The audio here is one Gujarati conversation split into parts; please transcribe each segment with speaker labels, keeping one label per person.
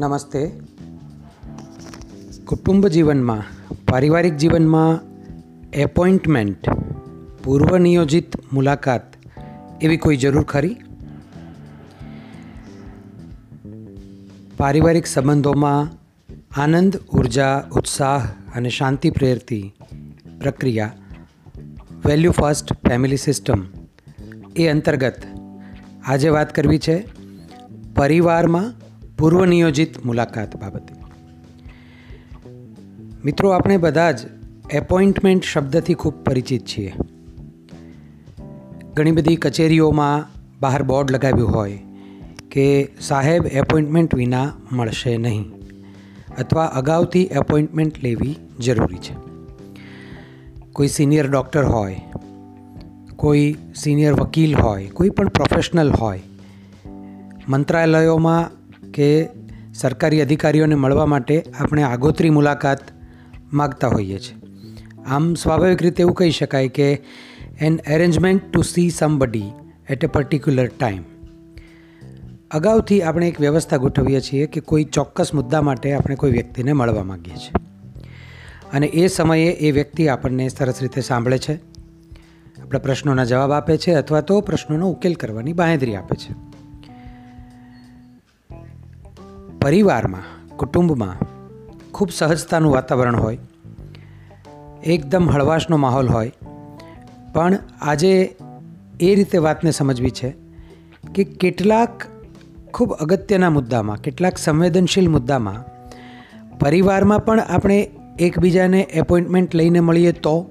Speaker 1: નમસ્તે. કુટુંબ જીવનમાં, પારિવારિક જીવનમાં એપોઇન્ટમેન્ટ પૂર્વ નિયોજિત મુલાકાત એવી કોઈ જરૂર ખરી? પારિવારિક સંબંધોમાં આનંદ, ઊર્જા, ઉત્સાહ અને શાંતિ પ્રેરતી પ્રક્રિયા, વેલ્યુ ફર્સ્ટ ફેમિલી સિસ્ટમ એ અંતર્ગત આજે વાત કરવી છે પરિવારમાં પૂર્વ નિયોજિત મુલાકાત બાબતે. મિત્રો, આપણે બધા જ એપોઇન્ટમેન્ટ શબ્દથી ખૂબ પરિચિત છીએ. ઘણી બધી કચેરીઓમાં બહાર બોર્ડ લગાવ્યું હોય કે સાહેબ એપોઇન્ટમેન્ટ વિના મળશે નહીં અથવા અગાઉથી એપોઇન્ટમેન્ટ લેવી જરૂરી છે. કોઈ સિનિયર ડૉક્ટર હોય, કોઈ સિનિયર વકીલ હોય, કોઈ પણ પ્રોફેશનલ હોય, મંત્રાલયોમાં કે સરકારી અધિકારીઓને મળવા માટે આપણે આગોતરી મુલાકાત માગતા હોઈએ છીએ. આમ સ્વાભાવિક રીતે એવું કહી શકાય કે an arrangement to see somebody at a particular time અગાઉથી આપણે એક વ્યવસ્થા ગોઠવીએ છીએ કે કોઈ ચોક્કસ મુદ્દા માટે આપણે કોઈ વ્યક્તિને મળવા માગીએ છીએ. અને એ સમયે એ વ્યક્તિ આપણને સરસ રીતે સાંભળે છે, આપણા પ્રશ્નોના જવાબ આપે છે અથવા તો પ્રશ્નોનો ઉકેલ કરવાની બાંહેધરી આપે છે. પરિવારમાં, કુટુંબમાં ખૂબ સહજતાનું વાતાવરણ હોય, એકદમ હળવાશનો માહોલ હોય, પણ આજે એ રીતે વાતને સમજવી છે કે કેટલાક ખૂબ અગત્યના મુદ્દામાં, કેટલાક સંવેદનશીલ મુદ્દામાં પરિવારમાં પણ આપણે એકબીજાને એપોઇન્ટમેન્ટ લઈને મળીએ તો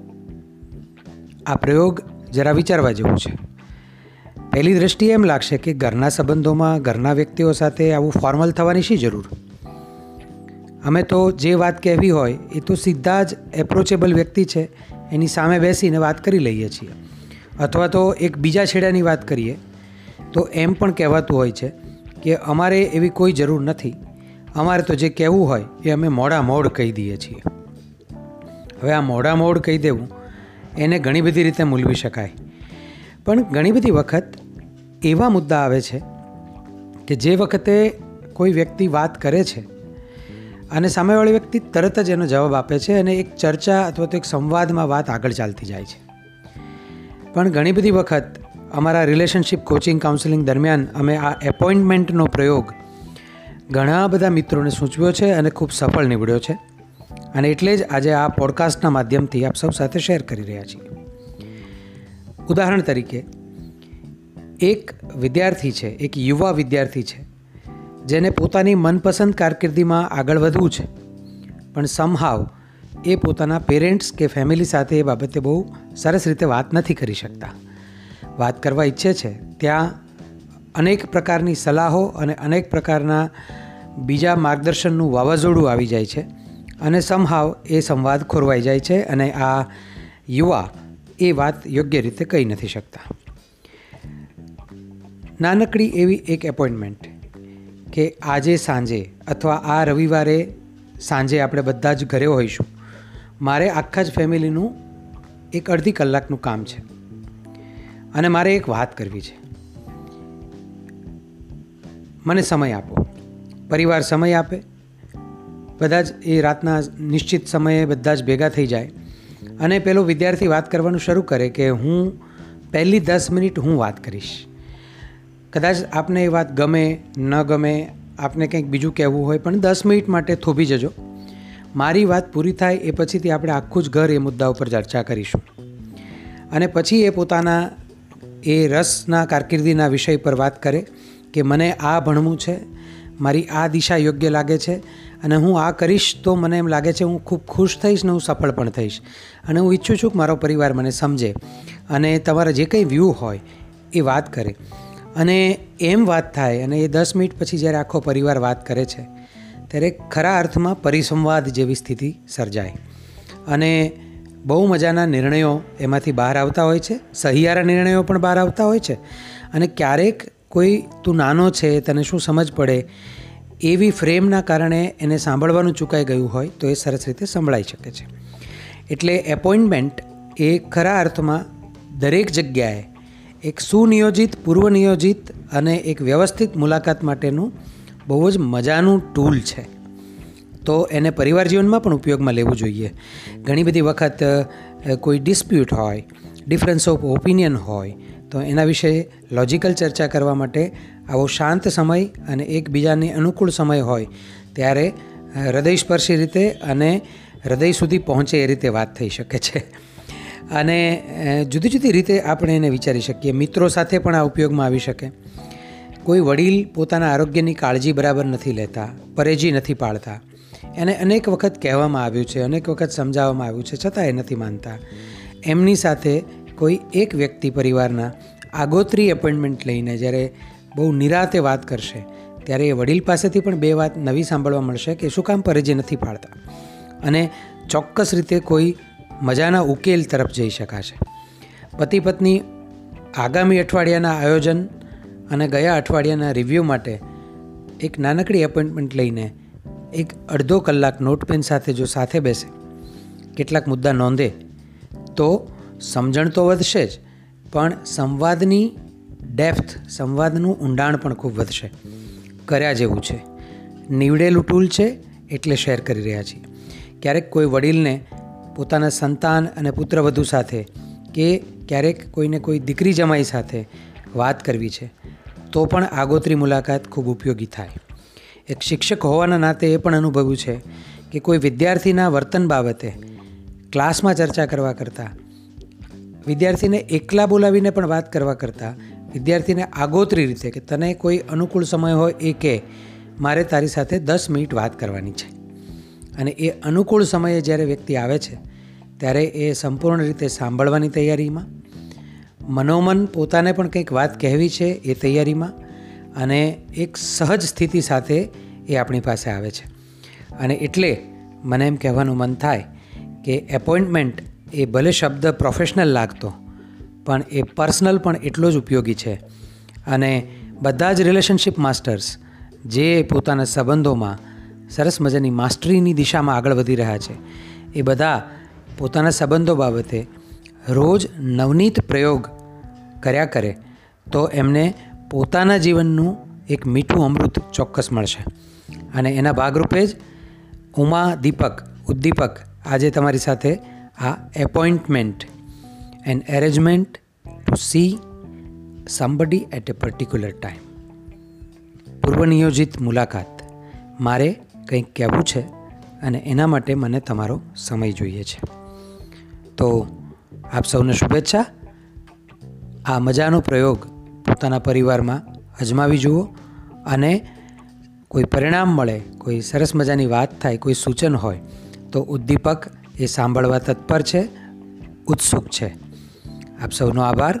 Speaker 1: આ પ્રયોગ જરા વિચારવા જેવું છે. પહેલી દૃષ્ટિએ એમ લાગશે કે ઘરના સંબંધોમાં ઘરના વ્યક્તિઓ સાથે આવું ફોર્મલ થવાની શી જરૂર? અમે તો જે વાત કહેવી હોય, એ તો સીધા જ એપ્રોચેબલ વ્યક્તિ છે, એની સામે બેસીને વાત કરી લઈએ છીએ. અથવા તો એક બીજા છેડાની વાત કરીએ, તો એમ પણ કહેવાતું હોય છે કે અમારે એવી કોઈ જરૂર નથી. અમારે તો જે કહેવું હોય, એ અમે મોડા મોડ કહી દઈએ છીએ. હવે આ મોડા મોડ કહી દેવું, એને ઘણી બધી રીતે મૂલવી શકાય. પણ ઘણી બધી વખત એવા મુદ્દા આવે છે કે જે વખતે કોઈ વ્યક્તિ વાત કરે છે અને સામેવાળી વ્યક્તિ તરત જ એનો જવાબ આપે છે અને એક ચર્ચા અથવા તો એક સંવાદમાં વાત આગળ ચાલતી જાય છે. પણ ઘણી બધી વખત અમારા રિલેશનશિપ કોચિંગ કાઉન્સિલિંગ દરમિયાન અમે આ એપોઇન્ટમેન્ટનો પ્રયોગ ઘણા બધા મિત્રોને સૂચવ્યો છે અને ખૂબ સફળ નીવડ્યો છે. અને એટલે જ આજે આ પોડકાસ્ટના માધ્યમથી આપ સૌ સાથે શેર કરી રહ્યા છીએ. ઉદાહરણ તરીકે એક વિદ્યાર્થી છે, એક યુવા વિદ્યાર્થી છે, જેને પોતાની મનપસંદ કારકિર્દીમાં આગળ વધવું છે. પણ સમહાવ એ પોતાના પેરેન્ટ્સ કે ફેમિલી સાથે એ બાબતે બહુ સરસ રીતે વાત નથી કરી શકતા. વાત કરવા ઈચ્છે છે, ત્યાં અનેક પ્રકારની સલાહો અને અનેક પ્રકારના બીજા માર્ગદર્શનનું વાવાઝોડું આવી જાય છે અને સમહાવ એ સંવાદ ખોરવાઈ જાય છે અને આ યુવા એ વાત યોગ્ય રીતે કહી નથી શકતા. નાનકડી એવી એક એપોઇન્ટમેન્ટ કે આજે સાંજે અથવા આ રવિવારે સાંજે આપણે બધા જ ઘરે હોઈશું. મારે આખા જ ફેમિલીનું એક અડધી કલાકનું કામ છે. અને મારે એક વાત કરવી છે. મને સમય આપો. પરિવાર સમય આપે. બધા જ એ રાતના નિશ્ચિત સમયે બધા જ ભેગા થઈ જાય. અને પેલો વિદ્યાર્થી વાત કરવાનું શરૂ કરે કે હું પહેલી દસ મિનિટ હું વાત કરીશ. કદાચ આપને એ વાત ગમે, ન ગમે, આપને કંઈક બીજું કહેવું હોય, પણ દસ મિનિટ માટે થોભી જજો. મારી વાત પૂરી થાય એ પછીથી આપણે આખું જ ઘર એ મુદ્દા ઉપર ચર્ચા કરીશું. અને પછી એ પોતાના એ રસના કારકિર્દીના વિષય પર વાત કરે કે મને આ ભણવું છે, મારી આ દિશા યોગ્ય લાગે છે, અને હું આ કરીશ તો મને એમ લાગે છે હું ખૂબ ખુશ થઈશ ને હું સફળ પણ થઈશ. અને હું ઈચ્છું છું કે મારો પરિવાર મને સમજે અને તમારા જે કંઈ વ્યૂ હોય એ વાત કરે. અને એમ વાત થાય, અને એ દસ મિનિટ પછી જ્યારે આખો પરિવાર વાત કરે છે, ત્યારે ખરા અર્થમાં પરિસંવાદ જેવી સ્થિતિ સર્જાય. અને બહુ મજાના નિર્ણયો એમાંથી બહાર આવતા હોય છે, સહિયારા નિર્ણયો પણ બહાર આવતા હોય છે, અને ક્યારેક કોઈ તું નાનો છે, તને શું સમજ પડે? એવી ફ્રેમના કારણે એને સાંભળવાનું ચૂકાઈ ગયું હોય, તો એ સરસ રીતે સંભળાઈ શકે છે. એટલે એપોઇન્ટમેન્ટ એ ખરા અર્થમાં દરેક જગ્યાએ એક સુનિયોજિત, પૂર્વનિયોજિત અને એક વ્યવસ્થિત મુલાકાત માટેનું બહુ જ મજાનું ટૂલ છે. તો એને પરિવાર જીવનમાં પણ ઉપયોગમાં લેવું જોઈએ. ઘણી બધી વખત કોઈ ડિસ્પ્યુટ હોય, ડિફરન્સ ઓફ ઓપિનિયન હોય, તો એના વિશે લોજિકલ ચર્ચા કરવા માટે આવો શાંત સમય અને એકબીજાને અનુકૂળ સમય હોય, ત્યારે હૃદયસ્પર્શી રીતે અને હૃદય સુધી પહોંચે એ રીતે વાત થઈ શકે છે. અને જુદી જુદી રીતે આપણે એને વિચારી શકીએ. મિત્રો સાથે પણ આ ઉપયોગમાં આવી શકે. કોઈ વડીલ પોતાના આરોગ્યની કાળજી બરાબર નથી લેતા, પરેજી નથી પાળતા એને અનેક વખત કહેવામાં આવ્યું છે, અનેક વખત સમજાવવામાં આવ્યું છે, છતાં એ નથી માનતા. એમની સાથે કોઈ એક વ્યક્તિ પરિવારના આગોતરી એપોઇન્ટમેન્ટ લઈને જ્યારે બહુ નિરાતે વાત કરશે, ત્યારે એ વડીલ પાસેથી પણ બે વાત નવી સાંભળવા મળશે કે શું કામ પરેજી નથી પાડતા. અને ચોક્કસ રીતે કોઈ મજાના ઉકેલ તરફ જઈ શકાશે. પતિ પત્ની આગામી અઠવાડિયાના આયોજન અને ગયા અઠવાડિયાના રિવ્યૂ માટે એક નાનકડી એપોઇન્ટમેન્ટ લઈને એક અડધો કલાક નોટપેન સાથે જો સાથે બેસે, કેટલાક મુદ્દા નોંધે, તો સમજણ તો વધશે જ, પણ સંવાદની ડેપ્થ, સંવાદનું ઊંડાણ પણ ખૂબ વધશે. કર્યા જેવું છે. નીવડેલું ટૂલ છે, એટલે શેર કરી રહ્યા છીએ. ક્યારેક કોઈ વડીલને પોતાના સંતાન અને પુત્રવધુ સાથે કે ક્યારેક કોઈને કોઈ દીકરી જમાઈ સાથે વાત કરવી છે, તો પણ આગોતરી મુલાકાત ખૂબ ઉપયોગી થાય. એક શિક્ષક હોવાના નાતે એ પણ અનુભવ્યું છે કે કોઈ વિદ્યાર્થીના વર્તન બાબતે ક્લાસમાં ચર્ચા કરવા કરતાં, વિદ્યાર્થીને એકલા બોલાવીને પણ વાત કરવા કરતાં, વિદ્યાર્થીને આગોતરી રીતે કે તને કોઈ અનુકૂળ સમય હોય એ કે, મારે તારી સાથે દસ મિનિટ વાત કરવાની છે. અને એ અનુકૂળ સમયે જ્યારે વ્યક્તિ આવે છે, ત્યારે એ સંપૂર્ણ રીતે સાંભળવાની તૈયારીમાં. મનોમન પોતાને પણ કંઈક વાત કહેવી છે એ તૈયારીમાં અને એક સહજ સ્થિતિ સાથે એ આપણી પાસે આવે છે. અને એટલે મને એમ કહેવાનું મન થાય કે એપોઇન્ટમેન્ટ એ ભલે શબ્દ પ્રોફેશનલ લાગતો, પણ એ પર્સનલ પણ એટલો જ ઉપયોગી છે. અને બધા જ રિલેશનશિપ માસ્ટર્સ જે પોતાના સંબંધોમાં સરસ મજાની માસ્ટરીની દિશામાં આગળ વધી રહ્યા છે. એ બધા પોતાના સંબંધો બાબતે રોજ નવનીત પ્રયોગ કર્યા કરે તો એમને પોતાના જીવનનું એક મીઠું અમૃત ચોક્કસ મળશે. અને એના ભાગરૂપે જ ઉમા દીપક, ઉદ્દીપક આજે તમારી સાથે આ appointment and arrangement to see somebody at a particular time. પૂર્વનિયોજિત મુલાકાત. મારે કંઈક કહેવું છે અને એના માટે મને તમારો સમય જોઈએ છે. તો આપ સૌને શુભેચ્છા. આ મજાનો પ્રયોગ પોતાના પરિવારમાં અજમાવી જુઓ અને કોઈ પરિણામ મળે, કોઈ સરસ મજાની વાત થાય, કોઈ સૂચન હોય, તો ઉદ્દીપક એ સાંભળવા તત્પર છે, ઉત્સુક છે. આપ સૌનો આભાર.